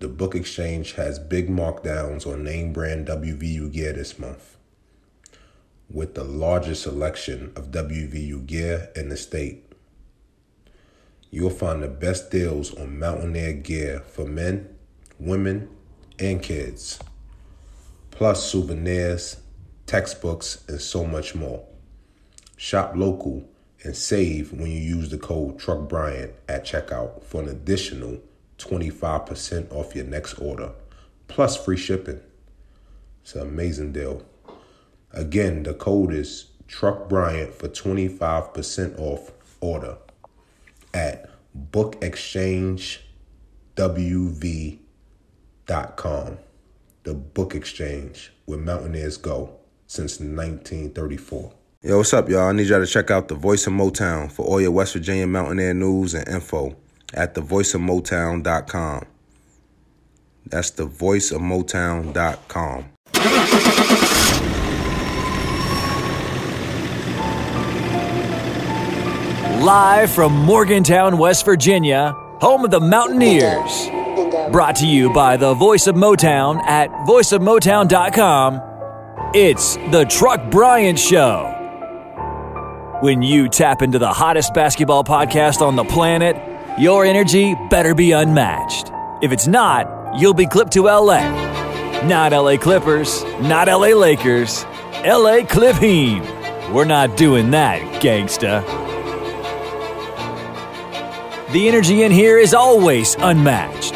The Book Exchange has big markdowns on name brand WVU gear this month. With the largest selection of WVU gear in the state, you'll find the best deals on Mountaineer gear for men, women, and kids, plus souvenirs, textbooks, and so much more. Shop local and save when you use the code Truck Bryant at checkout for an additional 25% off your next order, plus free shipping. It's an amazing deal. Again, the code is Truck Bryant for 25% off order at bookexchangewv.com. The Book Exchange, where Mountaineers go since 1934. Yo, what's up, y'all? I need y'all to check out the Voice of Motown for all your West Virginia Mountaineer news and info at thevoiceofmotown.com. That's thevoiceofmotown.com. Live from Morgantown, West Virginia, home of the Mountaineers. Brought to you by the Voice of Motown at voiceofmotown.com. It's the Truck Bryant Show. When you tap into the hottest basketball podcast on the planet, your energy better be unmatched. If it's not, you'll be clipped to LA. Not LA Clippers, not LA Lakers, LA Clipping. We're not doing that, gangsta. The energy in here is always unmatched.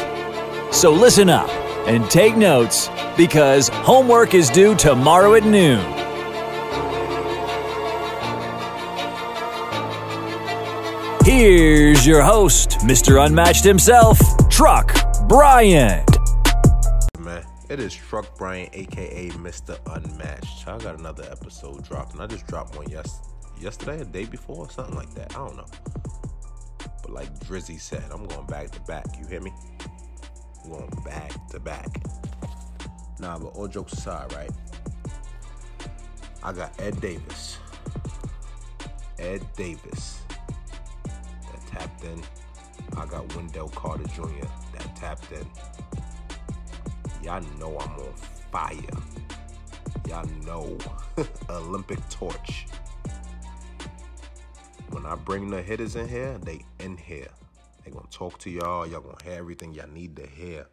So listen up and take notes because homework is due tomorrow at noon. Here's your host, Mr. Unmatched himself, Truck Bryant. Man, it is Truck Bryant, aka Mr. Unmatched. I got another episode dropping. I just dropped one yes yesterday, a day before, or something like that. I don't know. But like Drizzy said, I'm going back to back. You hear me? I'm going back to back. Nah, but all jokes aside, right? I got Ed Davis. Ed Davis tapped in. I got Wendell Carter Jr. that tapped in. Y'all know I'm on fire. Y'all know Olympic torch. When I bring the hitters in here, they in here. They gonna talk to y'all. Y'all gonna hear everything y'all need to hear.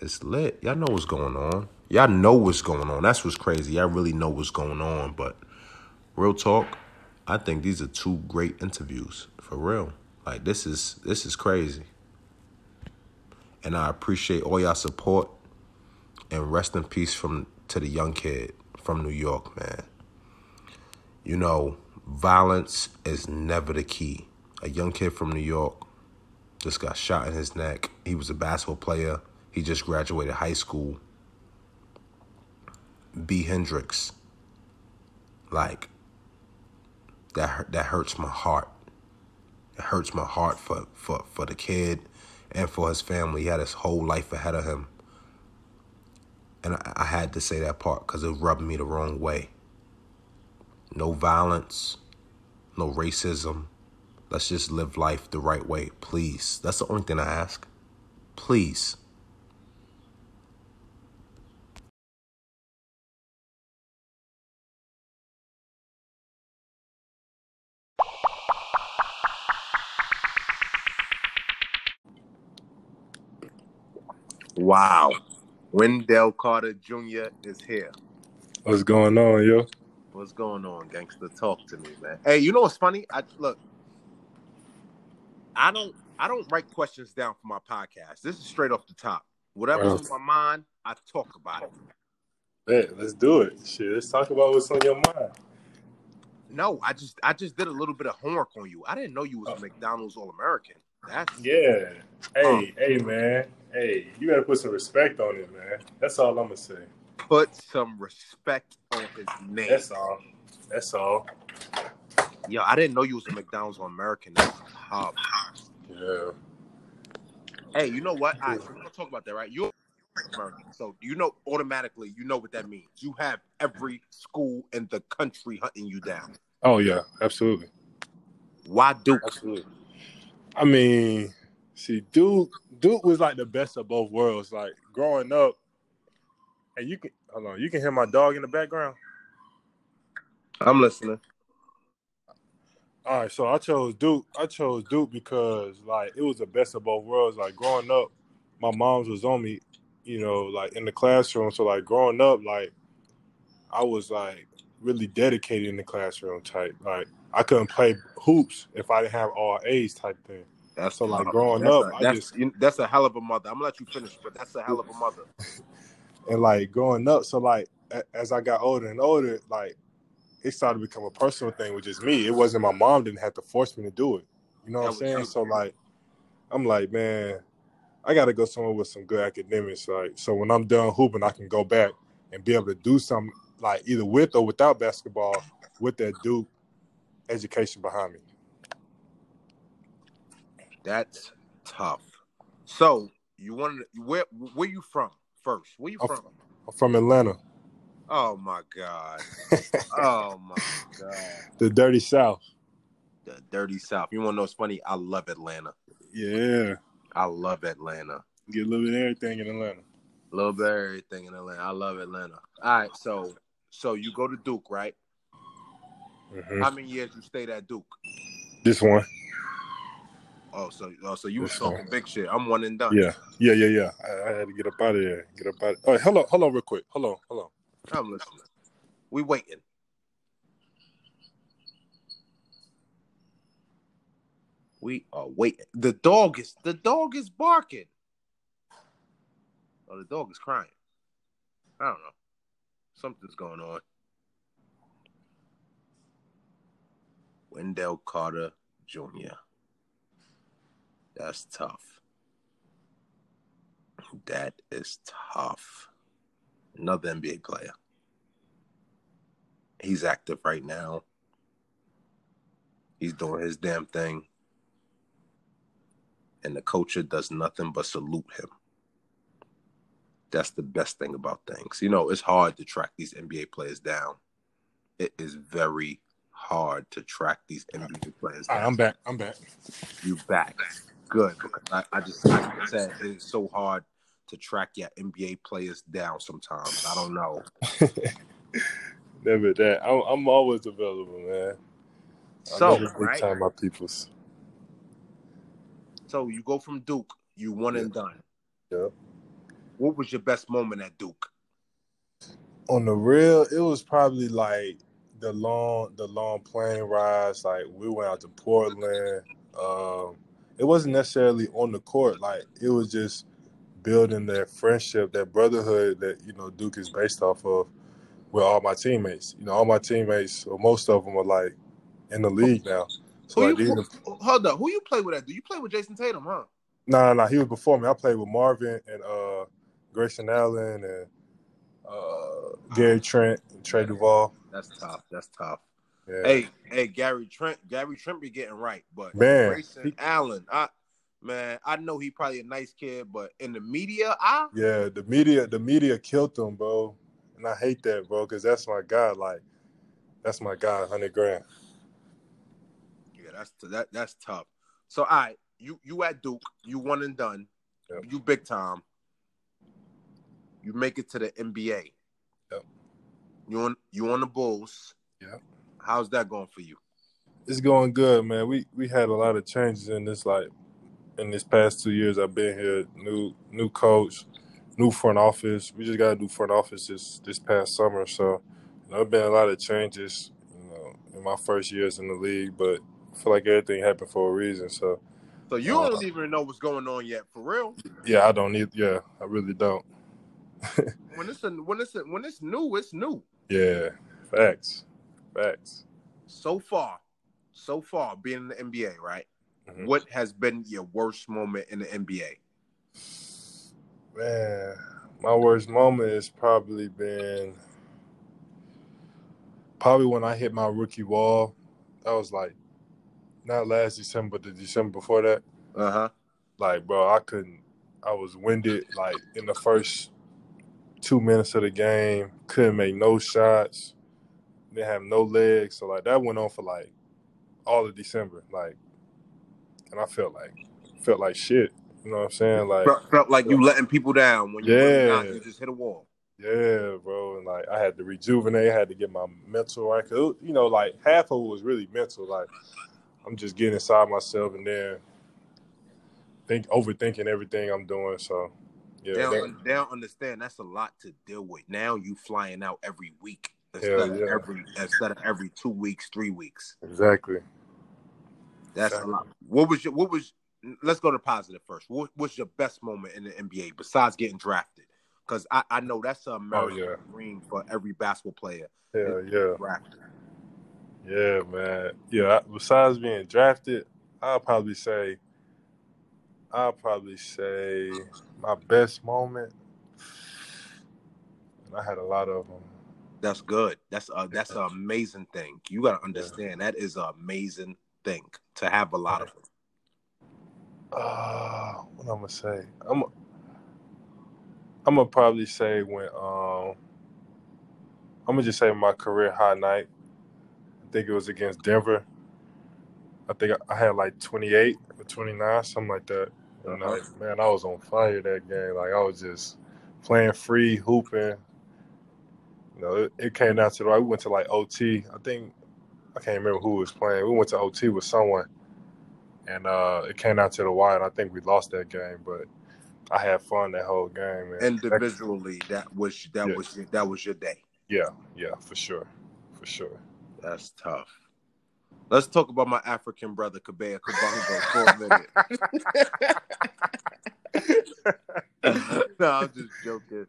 It's lit. Y'all know what's going on. Y'all know what's going on. That's what's crazy. Y'all really know what's going on. But real talk, I think these are two great interviews for real. Like this is this is crazy. And I appreciate all y'all support. And rest in peace from to the young kid from New York, man. You know, violence is never the key. A young kid from New York just got shot in his neck. He was a basketball player. He just graduated high school. B. Hendrix. Like, that that hurts my heart. It hurts my heart for, for, for the kid and for his family. He had his whole life ahead of him. And I, I had to say that part because it rubbed me the wrong way. No violence, no racism. Let's just live life the right way, please. That's the only thing I ask. Please. Wow. Wendell Carter Jr. is here. What's going on, yo? What's going on, gangster? Talk to me, man. Hey, you know what's funny? I look. I don't. I don't write questions down for my podcast. This is straight off the top. Whatever's on my mind, I talk about it. Man, let's do it. Shit, let's talk about what's on your mind. No, I just I just did a little bit of homework on you. I didn't know you was a oh. McDonald's All American. That's Yeah. Hey, hey, man. Hey, you gotta put some respect on it, man. That's all I'm gonna say. put some respect on his name. That's all. That's all. Yo, I didn't know you was a McDonald's All American. That's. Yeah. Hey, you know what? Right, so we're gonna talk about that, right? You're American, so you know automatically you know what that means. You have every school in the country hunting you down. Oh yeah, absolutely. Why Duke? Absolutely. I mean, See, Duke, Duke was like the best of both worlds. Like growing up, and you can hold on, you can hear my dog in the background. I'm listening. All right, so I chose Duke. I chose Duke because like it was the best of both worlds. Like growing up, my mom's was on me, you know, like in the classroom. So like growing up, like I was like really dedicated in the classroom type. Like I couldn't play hoops if I didn't have all A's type thing. That's So like growing That's up, a, I that's, just you- that's a hell of a mother. I'm gonna let you finish, but that's a hell of a mother. and like growing up, so like as I got older and older, like it started to become a personal thing with just me. It wasn't my mom didn't have to force me to do it. You know what I'm saying? you. So like I'm like, man, I gotta go somewhere with some good academics. Like so when I'm done hooping, I can go back and be able to do something like either with or without basketball with that Duke education behind me. That's tough. So you wanted where where you from first? Where you I'm from? I'm from Atlanta, Oh my god. Oh my god. the dirty South. The dirty South. You wanna know what's funny? I love Atlanta. Yeah. I love Atlanta. Get a little bit of everything in Atlanta. A little bit of everything in Atlanta. I love Atlanta. All right, so so you go to Duke, right? Mhm. How many years you stayed at Duke? This one. Oh, so oh, so you was This talking big shit. I'm one and done. Yeah, yeah, yeah, yeah. I, I had to get up out of there. Get up out. Oh, hold on, hold on, real quick. Hold on. I'm listening. We waiting. We are waiting. The dog is the dog is barking. Oh, the dog is crying. I don't know. Something's going on. Wendell Carter Jr. That's tough. That is tough. Another NBA player. He's active right now. He's doing his damn thing. And the culture does nothing but salute him. That's the best thing about things. You know, it's hard to track these NBA players down. It is very hard to track these NBA players All right. I'm back. I'm back. You back. Good. Because I, I just like I said, it's so hard to track your NBA players down sometimes. I don't know. Never that. I'm, I'm always available, man. So, right? time my peoples. So you go from Duke, you one and done. Yeah. What was your best moment at Duke? On the real, it was probably like the long, the long plane rides. Like we went out to Portland. Um, it wasn't necessarily on the court. Like it was just building that friendship, that brotherhood that you know Duke is based off of with all my teammates. You know, all my teammates, or most of them, are like in the league now. So like, you, who, hold up, who you play with at Duke? You play with Jayson Tatum, huh? No, no, no. He was before me. I played with Marvin and uh, Grayson Allen and uh, Gary Trent and Trey Duval. That's tough. That's tough. Yeah. Hey, hey, Gary Trent. Gary Trent be getting right, but Man, Grayson he- Allen, I man, I know he probably a nice kid, but in the media, I yeah, the media, the media killed him, bro, and I hate that, bro, because that's my guy. Like, that's my guy, hundred grand. yeah, that's that that's tough. So, all right, you you at Duke, you one and done, Yep. you big time. You make it to the NBA. Yep. You on you on the Bulls. Yep. How's that going for you? It's going good, man. We we had a lot of changes in this like in this past two years. I've been here. New new coach, new front office. We just got a new front office this this past summer. So you know, there been a lot of changes. You know, in my first years in the league, but I feel like everything happened for a reason. So So you Uh, don't even know what's going on yet, for real. yeah, I don't need. Yeah, I really don't. When it's a, when it's a, when it's new, it's new. Yeah, facts, facts. So far, so far, being in the NBA, right? Mhm. What has been your worst moment in the NBA? Man, my worst moment has probably been probably when I hit my rookie wall. That was like not last December, but the December before that. Uh huh. Like, bro, I couldn't. I was winded. Like in the first two minutes of the game, couldn't make no shots. Didn't have no legs. So like that went on for like all of December. Like, and I felt like felt like shit. You know what I'm saying? Like felt, felt like you letting people down when you Yeah. yeah. you just hit a wall. Yeah, bro, and like I had to rejuvenate, I had to get my mental right. 'Cause it- you know, like half of it was really mental. Like I'm just getting inside myself and then think overthinking everything I'm doing. So yeah, they, don't, they don't understand that's a lot to deal with. Now you flying out every week instead Hell of yeah. every instead of every two weeks, three weeks. exactly. That's a lot. What was your what was let's go to positive first. What was your best moment in the NBA besides getting drafted? Because I, I know that's a oh, American Oh, yeah. dream for every basketball player. Yeah, yeah, Drafted. yeah, man. Yeah. Besides being drafted, I'll probably say, I'll probably say my best moment. And I had a lot of them. That's good. That's a that's an amazing thing. You gotta understand that is an amazing thing to have a lot of them. Uh, what I'm gonna say? I'm I'm gonna probably say when um I'm gonna just say my career high night. I think it was against Denver. I think I had like 28 or 29, something like that. Man, I was on fire that game. Like I was just playing free, hooping. You know, it, it came down to like we went to like OT. I think I can't remember who was playing. We went to OT with someone, and uh, it came down to the wire. And I think we lost that game, but I had fun that whole game. Man. Individually, that was that Yeah. was that was your day. yeah, yeah, for sure, for sure. That's tough. Let's talk about my African brother Kabea Kabongo for a minute. no, I'm just joking.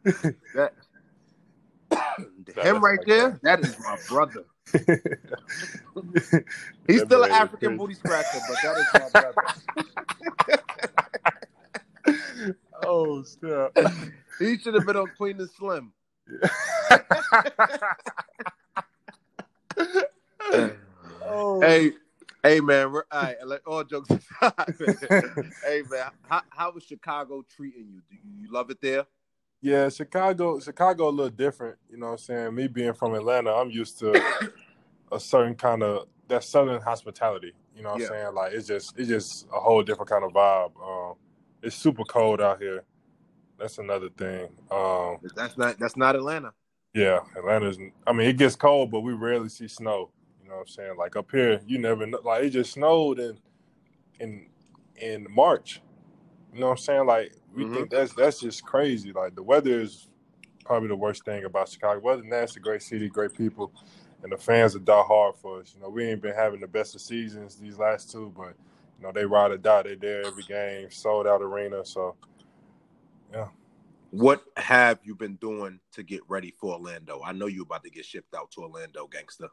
That him right there, that is my brother. He's That still an African booty scratcher, but that is my brother. oh snap! He should have been on Queen and Slim. oh. Hey, hey, man. We're, all right, like all jokes aside, man. hey, man. How how is Chicago treating you? Do you, you love it there? Yeah, Chicago, Chicago a little different. You know what I'm saying? Me being from Atlanta, I'm used to a certain kind of that southern hospitality. You know what Yeah. I'm saying? Like it's just it's just a whole different kind of vibe. Um, it's super cold out here. That's another thing. Um, That's not that's not Atlanta. yeah, Atlanta's. I mean, it gets cold, but we rarely see snow. You know what I'm saying? Like up here, you never know. Like it just snowed in in in March. You know what I'm saying? Like we Mhm. think that's that's just crazy. Like the weather is probably the worst thing about Chicago. Other than that, it's a great city, great people, and the fans are die hard for us. You know, we ain't been having the best of seasons these last two, but you know they ride or die. They there every game, sold out arena. So yeah. What have you been doing to get ready for Orlando? I know you about to get shipped out to Orlando, gangster.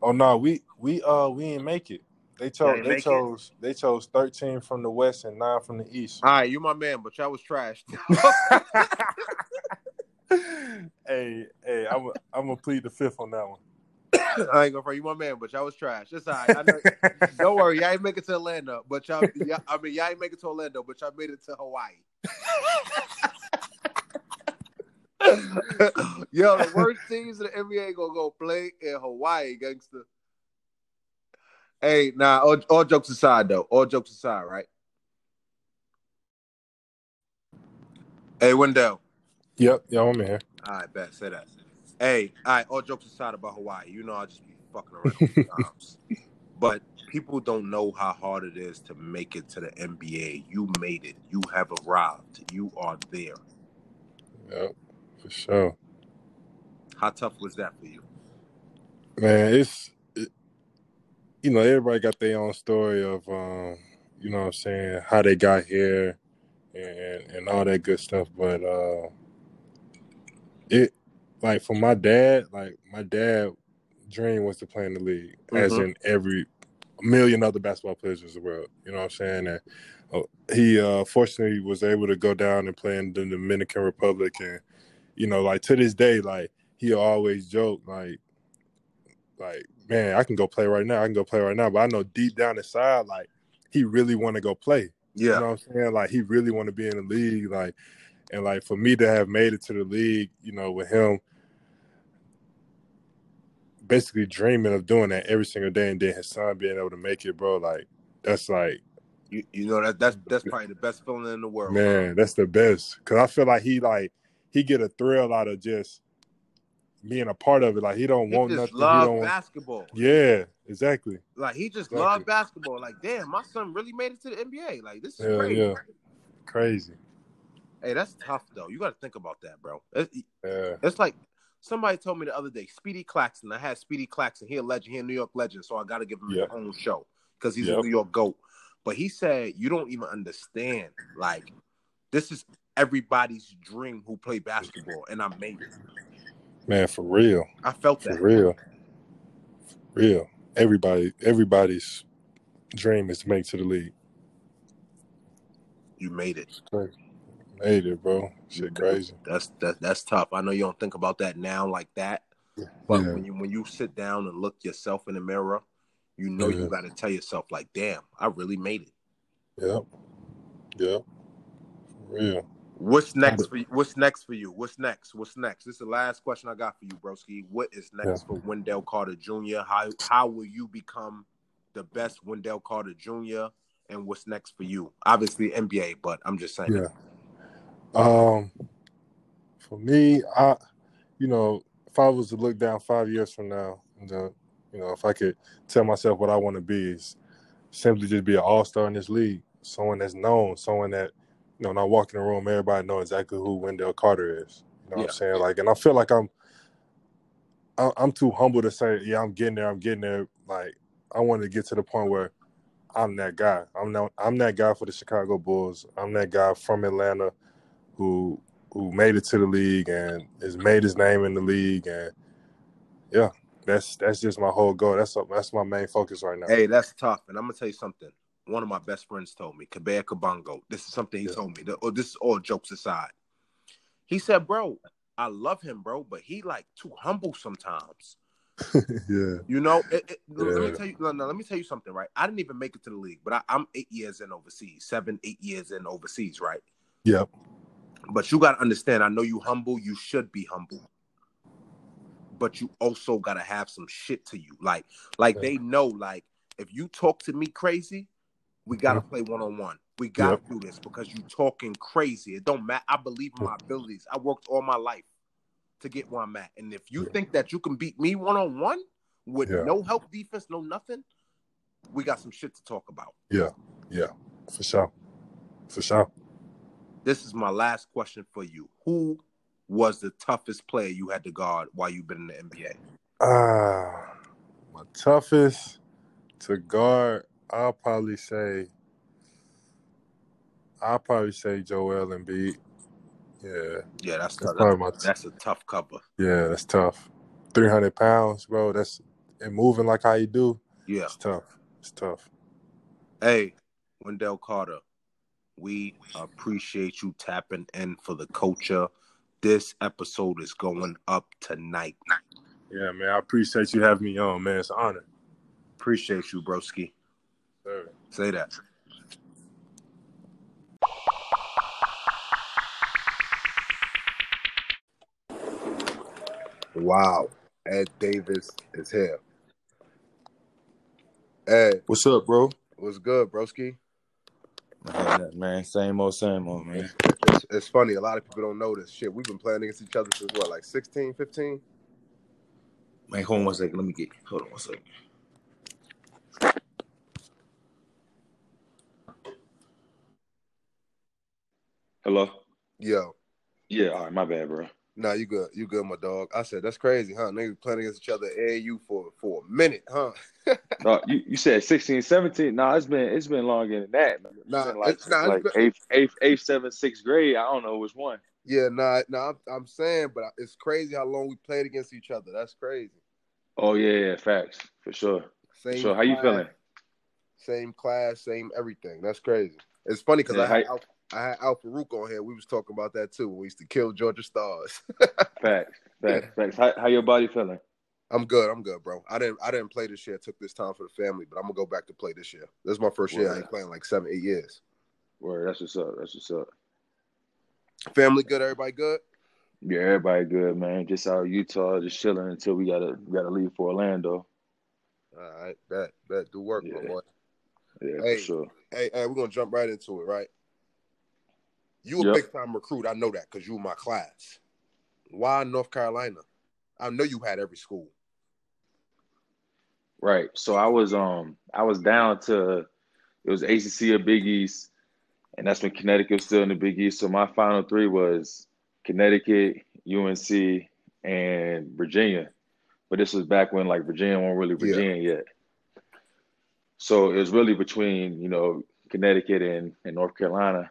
Oh no, we we uh we didn't make it. They chose didn't they make it? chose they chose thirteen from the west and nine from the east. All right, you my man, but y'all was trashed. hey, hey, I'm I'm gonna plead the fifth on that one. I ain't gonna front you my man, but y'all was trash. It's all right. I know, don't worry, y'all ain't make it to Orlando, but y'all, y'all I mean y'all ain't make it to Orlando, but y'all made it to Hawaii. Yo, the worst teams in the NBA gonna go play in Hawaii, gangster. Hey, nah, all, all jokes aside though. All jokes aside, right? Hey, Wendell. Yep, yeah, I'm here. All right, bet. Say that. Hey, all right. All jokes aside about Hawaii, you know I just be fucking around sometimes. but people don't know how hard it is to make it to the NBA. You made it. You have arrived. You are there. Yep, for sure. How tough was that for you? Man, it's it, you know everybody got their own story of um, you know what I'm saying how they got here and and all that good stuff. But uh, it like for my dad, like my dad dream was to play in the league, as Mhm. in every million other basketball players in the world. You know what I'm saying? And uh, he uh, fortunately was able to go down and play in the Dominican Republic, and you know, like to this day, like he always joke like like man, I can go play right now. I can go play right now. But I know deep down inside, like he really want to go play. You know what I'm saying? Like he really want to be in the league. Like and like for me to have made it to the league, you know, with him basically dreaming of doing that every single day and then his son being able to make it, bro, like that's like You, you know that that's that's probably the best feeling in the world. Man, that's the best. Cause I feel like he like he get a thrill out of just being a part of it. Like he don't He want just nothing. He love don't. basketball. Yeah, exactly. Like he just Exactly. loved basketball. Like, damn, my son really made it to the NBA. Like this is Yeah, crazy. yeah. Crazy. Hey, that's tough though. You got to think about that, bro. It's, Yeah. it's like somebody told me the other day, Speedy Claxton. I had Speedy Claxton. He a legend. He a New York legend. So I got to give him Yep. his own show because he's Yep. a New York goat. But he said you don't even understand. Like this is everybody's dream who play basketball, and I made it. Man, for real. I felt For that. real. For real. Everybody everybody's dream is to make to the league. You made it. Made it, bro. Shit crazy. That's that, that's tough. I know you don't think about that now like that, but Yeah. when you when you sit down and look yourself in the mirror, you know Yeah. you got to tell yourself like, "Damn, I really made it." Yep. Yep. For real. What's next for you? What's next for you? What's next? What's next? This is the last question I got for you, broski. What is next for Wendell Carter Jr.? How how will you become the best Wendell Carter Jr. And what's next for you? Obviously NBA, but I'm just saying. Yeah. Um, for me, I, you know, if I was to look down five years from now, the, you know, if I could tell myself what I want to be is simply just be an all star in this league, someone that's known, someone that, you know, when I walk in the room, everybody know exactly who Wendell Carter is. You know what I'm saying? Like, and I feel like I'm, I'm too humble to say, yeah, I'm getting there, I'm getting there. Like, I want to get to the point where I'm that guy. I'm not, I'm that guy for the Chicago Bulls. I'm that guy from Atlanta who who made it to the league and has made his name in the league and yeah, that's that's just my whole goal. That's that's my main focus right now. Hey, that's tough. And I'm gonna tell you something. One of my best friends told me, Kabea Kabongo. This is something he Yeah. told me. Or oh, this is all jokes aside. He said, "Bro, I love him, bro, but he like too humble sometimes. yeah. You know, it, it- let me tell you. No, no, let me tell you something. Right? I didn't even make it to the league, but I, I'm eight years in overseas, seven, eight years in overseas, right? Yep. But you got to understand. I know you humble. You should be humble. But you also got to have some shit to you. Like, like Yeah. they know. Like, if you talk to me crazy, we got to play one on one. We got to do this because you talking crazy. It don't matter. I believe in my abilities. I worked all my life to get where I'm at. And if you think that you can beat me one on one with no help defense, no nothing, we got some shit to talk about. Yeah. Yeah. For sure. For sure. This is my last question for you. Who was the toughest player you had to guard while you've been in the NBA? Ah, my toughest to guard, I'll probably say, I'll probably say Joel Embiid. Yeah, Yeah, that's that's tough. probably my. That's a tough cover. yeah, that's tough. Three hundred pounds, bro. That's and moving like how you do. Yeah. It's tough. It's tough. Hey, Wendell Carter, we appreciate you tapping in for the culture. This episode is going up tonight. Yeah, man. I appreciate you having me on, man. It's an honor. Appreciate you, broski. Sir. Say that. Wow. Ed Davis is here. Ed, What's up, bro? what's good, broski? man, same old, same old, man. It's, it's funny. A lot of people don't know this shit. We've been playing against each other since what, like 16, 15? Man, hold on one second. Let me get. Hold on one second. Hello. Yo. Yeah. All right. My bad, bro. Nah, you good. You good, my dog. I said, that's crazy, huh? Niggas playing against each other AAU for, for a minute, huh? No, you, you said 16, 17. No, it's been it's been longer than that. It's Nah, been like it's- nah, it's like been- eighth, eighth, eighth, seventh, sixth grade. I don't know which one. Yeah, nah, nah, I'm, I'm saying, but it's crazy how long we played against each other. That's crazy. Oh yeah, yeah, facts for sure. For Same sure. How you class, feeling? Same class, same everything. That's crazy. It's funny because Yeah, I how- Al, I had Al-Farouq on here. We was talking about that too. We used to kill Georgia Stars. Facts, facts, facts. How, how your body feeling? I'm good. I'm good, bro. I didn't I didn't play this year. Took this time for the family, but I'm gonna go back to play this year. This is my first year. I ain't playing like seven, eight years. Word, that's what's up. That's what's up. Family good. Everybody good. Yeah, everybody good, man. Just out of Utah, just chilling until we gotta we gotta leave for Orlando. All right, bet bet do work, my boy. Yeah, Hey. for sure. Hey, hey, we're gonna jump right into it, right? You a Yep. big time recruit. I know that because you were my class. Why North Carolina? I know you had every school. Right. So I was um I was down to it was ACC or Big East, and that's when Connecticut was still in the Big East. So my final three was Connecticut, UNC, and Virginia. But this was back when like Virginia wasn't really Yeah. Virginia yet. So it was really between you know Connecticut and, and North Carolina.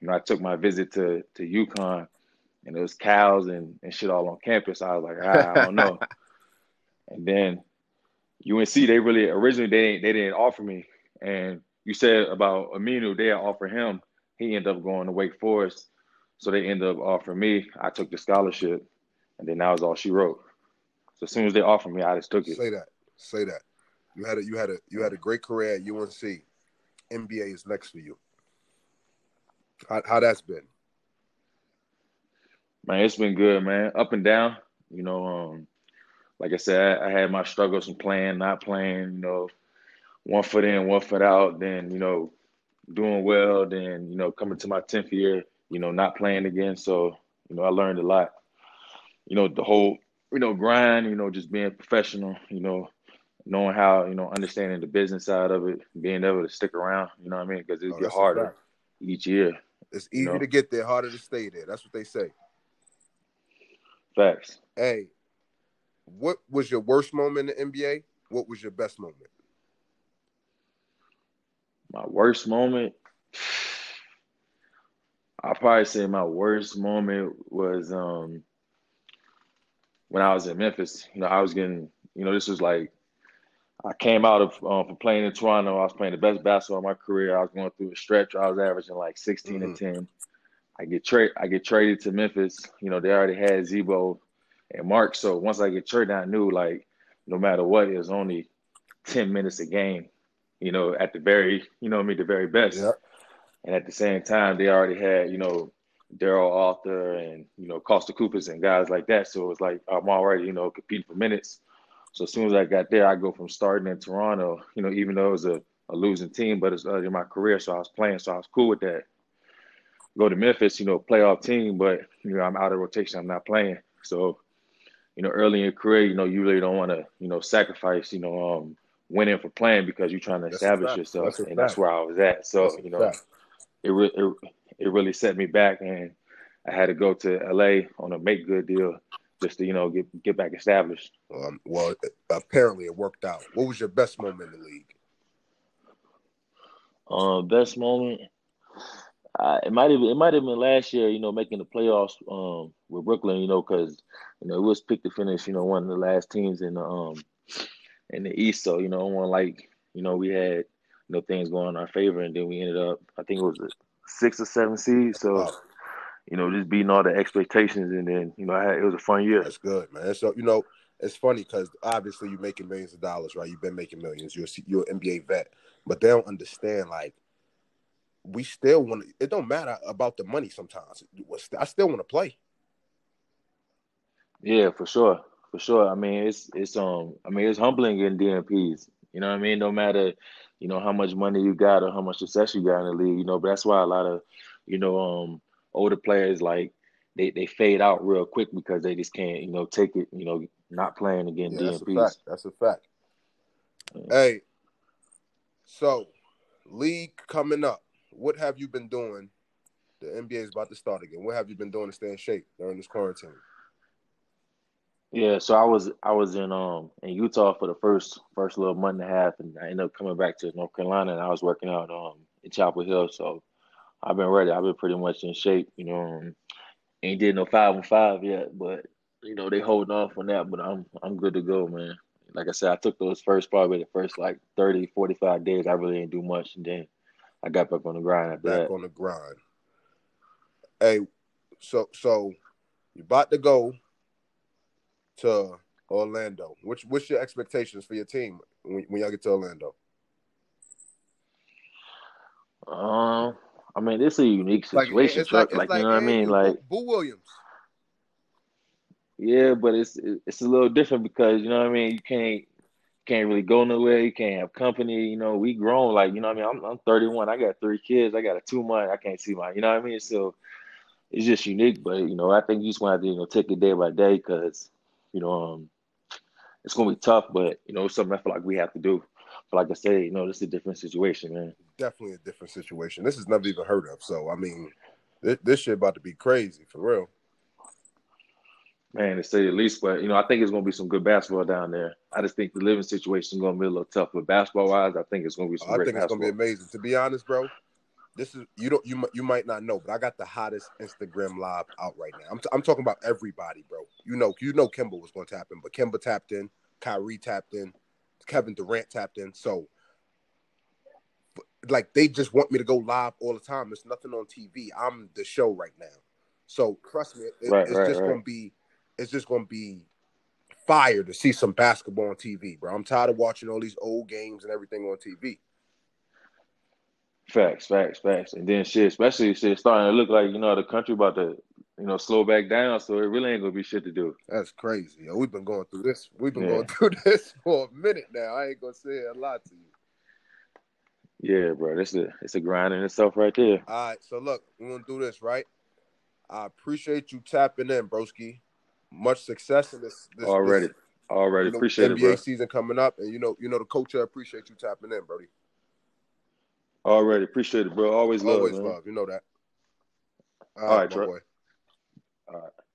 You know, I took my visit to to UConn, and it was cows and, and shit all on campus. I was like, ah, I don't know. and then UNC, they really originally they didn't, they didn't offer me. And you said about Aminu, they offered him. He ended up going to Wake Forest, so they ended up offering me. I took the scholarship, and then that was all she wrote. So as soon as they offered me, I just took it. Say that. Say that. You had a you had a you had a great career at UNC. NBA is next for you. How, how that's been? Man, it's been good, man. Up and down. You know, um, like I said, I, I had my struggles from playing, not playing. You know, one foot in, one foot out. Then you know, doing well. Then you know, coming to my tenth year, you know, not playing again. So you know, I learned a lot. You know, the whole you know grind. You know, just being professional. You know, knowing how you know understanding the business side of it, being able to stick around. You know what I mean? Because it Oh, get harder each year. It's You easy know. to get there, harder to stay there. That's what they say. Facts. Hey, what was your worst moment in the NBA? What was your best moment? My worst moment, I'll probably say my worst moment was um when I was in Memphis. You know, I was getting, you know, this was like I came out of um, from playing in Toronto. I was playing the best basketball of my career. I was going through a stretch. I was averaging like 16 and 10. I get trade I get traded to Memphis. You know, they already had Z-Bo and Marc. So once I get traded, I knew like no matter what, it was only 10 minutes a game. You know, at the very, you know, I mean, the very best. Yeah. And at the same time, they already had, you know, Darrell Arthur and, you know, Kosta Koufos and guys like that. So it was like I'm already, you know, competing for minutes. So as soon as I got there, I go from starting in Toronto, you know, even though it was a, a losing team, but it's early in my career. So I was playing, so I was cool with that. Go to Memphis, you know, playoff team, but you know, I'm out of rotation, I'm not playing. So, you know, early in your career, you know, you really don't want to, you know, sacrifice, you know, um, winning for playing because you're trying to That's establish yourself. That's and that's where I was at. So, That's you know, it, re- it it really set me back, and I had to go to LA on a make good deal just to you know get get back established. Um, well, apparently it worked out. What was your best moment in the league? Um, best moment, uh, it might have it might have been last year. You know, making the playoffs um with Brooklyn. You know, because you know it was picked to finish. You know, one of the last teams in the um in the East. So you know, one like you know we had you know things going in our favor, and then we ended up I think it was a six or seven seed. So. Wow, you know, just beating all the expectations, and then you know, I had, it was a fun year. that's good, man. So you know, it's funny because obviously you're making millions of dollars, right? You've been making millions. You're you're an NBA vet, but they don't understand like we still want. to It don't matter about the money sometimes. I still want to play. Yeah, for sure, for sure. I mean, it's it's um, I mean, it's humbling in DNPs. You know what I mean? No matter, you know, how much money you got or how much success you got in the league. You know, but that's why a lot of, you know, um, older players like they they fade out real quick because they just can't, you know, take it. You know, not playing again. Yeah, that's a fact. That's a fact. Yeah. Hey, so league coming up. What have you been doing? The NBA is about to start again. What have you been doing to stay in shape during this quarantine? Yeah, so I was I was in um in Utah for the first first little month and a half, and I ended up coming back to North Carolina, and I was working out um in Chapel Hill. So I've been ready. I've been pretty much in shape. You know, ain't did no five and five yet, but you know they holding off on that. But I'm I'm good to go, man. Like I said, I took those first probably the first like 30, 45 days. I really didn't do much, and then I got back on the grind after Back that. on the grind. Hey, so so you're about to go to Orlando. Which what's your expectations for your team when, when y'all get to Orlando? Um, I mean, this is a unique situation, like Chuck. it's Like, you know what I mean? Like. Boo Williams. Yeah, but it's it's a little different because you know what I mean. You can't can't really go nowhere. You can't have company. You know, we grown. Like you know, what I mean, I'm I'm 31. I got three kids. I got a two month. I can't see my. You know what I mean? So it's just unique. But you know, I think you just want to you know take it day by day because you know um, it's gonna be tough. But you know, it's something I feel like we have to do. But like I say, you know, this is a different situation, man. Definitely a different situation. This is never even heard of. So I mean, this, this shit about to be crazy for real. Man, to say the least, but you know, I think it's gonna be some good basketball down there. I just think the living situation is gonna be a little tough, but basketball wise, I think it's gonna be some. I think it's gonna be amazing. To be honest, bro, this is you don't you you might not know, but I got the hottest Instagram live out right now. I'm, t- I'm talking about everybody, bro. You know you know Kemba was going to tap in, but Kemba tapped in, Kyrie tapped in, Kevin Durant tapped in. So like they just want me to go live all the time. There's nothing on TV. I'm the show right now. So trust me, it- Right, it's right, just right. gonna be it's just gonna be fire to see some basketball on TV, bro. I'm tired of watching all these old games and everything on TV. Facts, facts, facts, and then shit, especially shit starting to look like you know the country about to you know slow back down, so it really ain't gonna be shit to do. That's crazy. Yo. We've been going through this. We've been Yeah. going through this for a minute now. I ain't gonna say a lot to you. Yeah, bro, this is a, it's a grind in itself right there. All right, so look, we're gonna do this, right? I appreciate you tapping in, broski. Much success in this, this Already, this, already you know, appreciate it, NBA bro. season coming up, and you know, you know, the coach I appreciate you tapping in, Brody. Already appreciate it, bro. Always love, Always man. love, you know that. All right, my Trey. boy. All right.